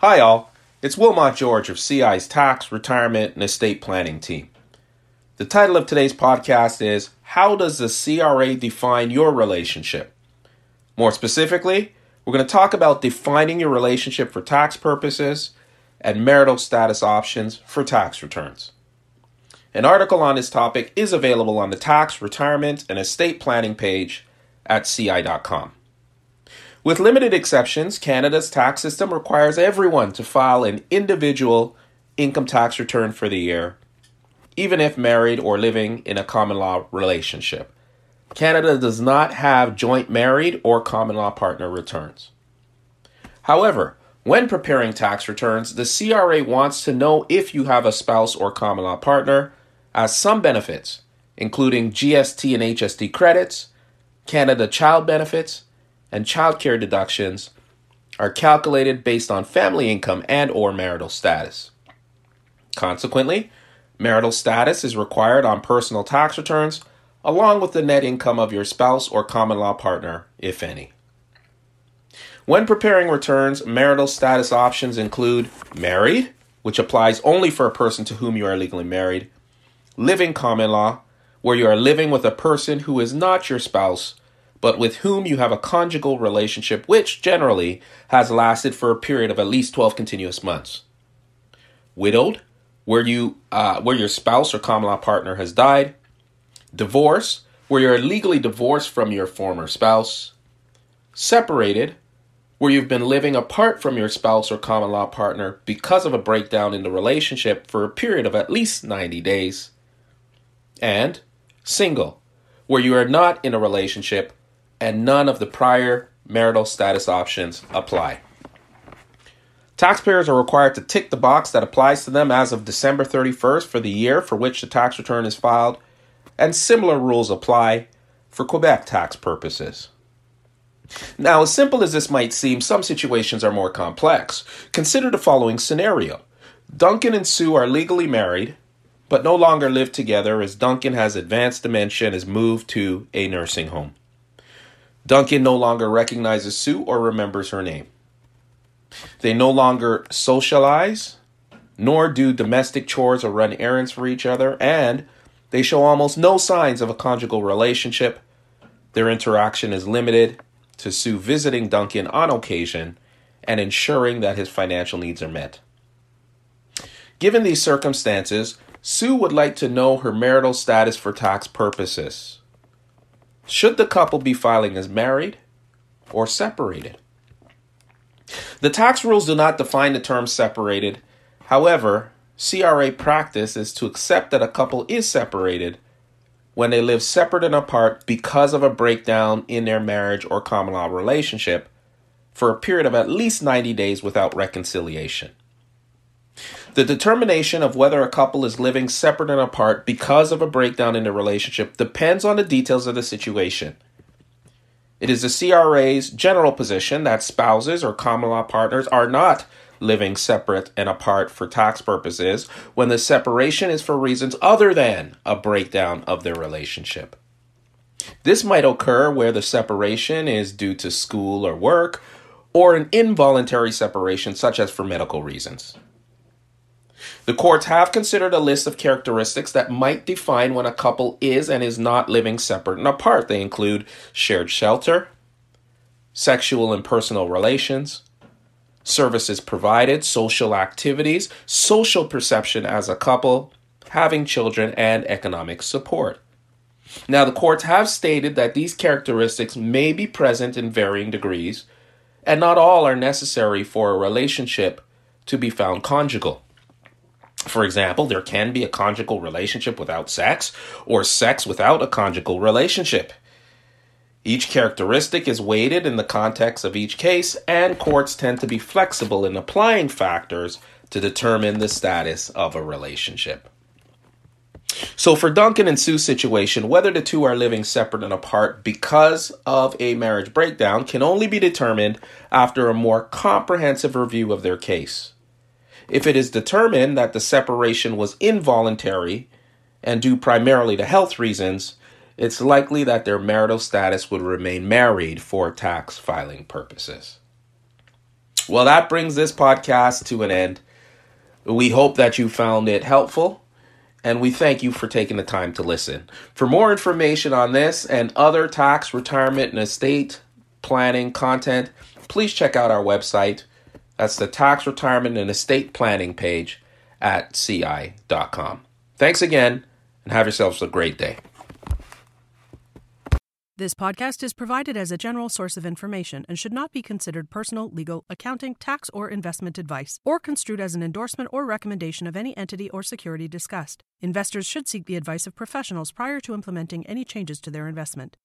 Hi, all. It's Wilmot George of CI's Tax, Retirement, and Estate Planning team. The title of today's podcast is How Does the CRA Define Your Relationship? More specifically, we're going to talk about defining your relationship for tax purposes and marital status options for tax returns. An article on this topic is available on the Tax, Retirement, and Estate Planning page at CI.com. With limited exceptions, Canada's tax system requires everyone to file an individual income tax return for the year, even if married or living in a common law relationship. Canada does not have joint married or common law partner returns. However, when preparing tax returns, the CRA wants to know if you have a spouse or common law partner, as some benefits, including GST and HST credits, Canada Child Benefits, and child care deductions are calculated based on family income and or marital status. Consequently, marital status is required on personal tax returns along with the net income of your spouse or common law partner, if any. When preparing returns, marital status options include married, which applies only for a person to whom you are legally married, living common law, where you are living with a person who is not your spouse but with whom you have a conjugal relationship which generally has lasted for a period of at least 12 continuous months. Widowed, where you uh, where your spouse or common law partner has died. Divorce, where you're legally divorced from your former spouse. Separated, where you've been living apart from your spouse or common law partner because of a breakdown in the relationship for a period of at least 90 days. And single, where you are not in a relationship and none of the prior marital status options apply. Taxpayers are required to tick the box that applies to them as of December 31st for the year for which the tax return is filed, and similar rules apply for Quebec tax purposes. Now, as simple as this might seem, some situations are more complex. Consider the following scenario Duncan and Sue are legally married, but no longer live together as Duncan has advanced dementia and has moved to a nursing home. Duncan no longer recognizes Sue or remembers her name. They no longer socialize, nor do domestic chores or run errands for each other, and they show almost no signs of a conjugal relationship. Their interaction is limited to Sue visiting Duncan on occasion and ensuring that his financial needs are met. Given these circumstances, Sue would like to know her marital status for tax purposes. Should the couple be filing as married or separated? The tax rules do not define the term separated. However, CRA practice is to accept that a couple is separated when they live separate and apart because of a breakdown in their marriage or common law relationship for a period of at least 90 days without reconciliation. The determination of whether a couple is living separate and apart because of a breakdown in the relationship depends on the details of the situation. It is the CRA's general position that spouses or common law partners are not living separate and apart for tax purposes when the separation is for reasons other than a breakdown of their relationship. This might occur where the separation is due to school or work, or an involuntary separation, such as for medical reasons. The courts have considered a list of characteristics that might define when a couple is and is not living separate and apart. They include shared shelter, sexual and personal relations, services provided, social activities, social perception as a couple, having children, and economic support. Now, the courts have stated that these characteristics may be present in varying degrees, and not all are necessary for a relationship to be found conjugal. For example, there can be a conjugal relationship without sex, or sex without a conjugal relationship. Each characteristic is weighted in the context of each case, and courts tend to be flexible in applying factors to determine the status of a relationship. So, for Duncan and Sue's situation, whether the two are living separate and apart because of a marriage breakdown can only be determined after a more comprehensive review of their case. If it is determined that the separation was involuntary and due primarily to health reasons, it's likely that their marital status would remain married for tax filing purposes. Well, that brings this podcast to an end. We hope that you found it helpful and we thank you for taking the time to listen. For more information on this and other tax, retirement, and estate planning content, please check out our website. That's the Tax, Retirement, and Estate Planning page at ci.com. Thanks again, and have yourselves a great day. This podcast is provided as a general source of information and should not be considered personal, legal, accounting, tax, or investment advice, or construed as an endorsement or recommendation of any entity or security discussed. Investors should seek the advice of professionals prior to implementing any changes to their investment.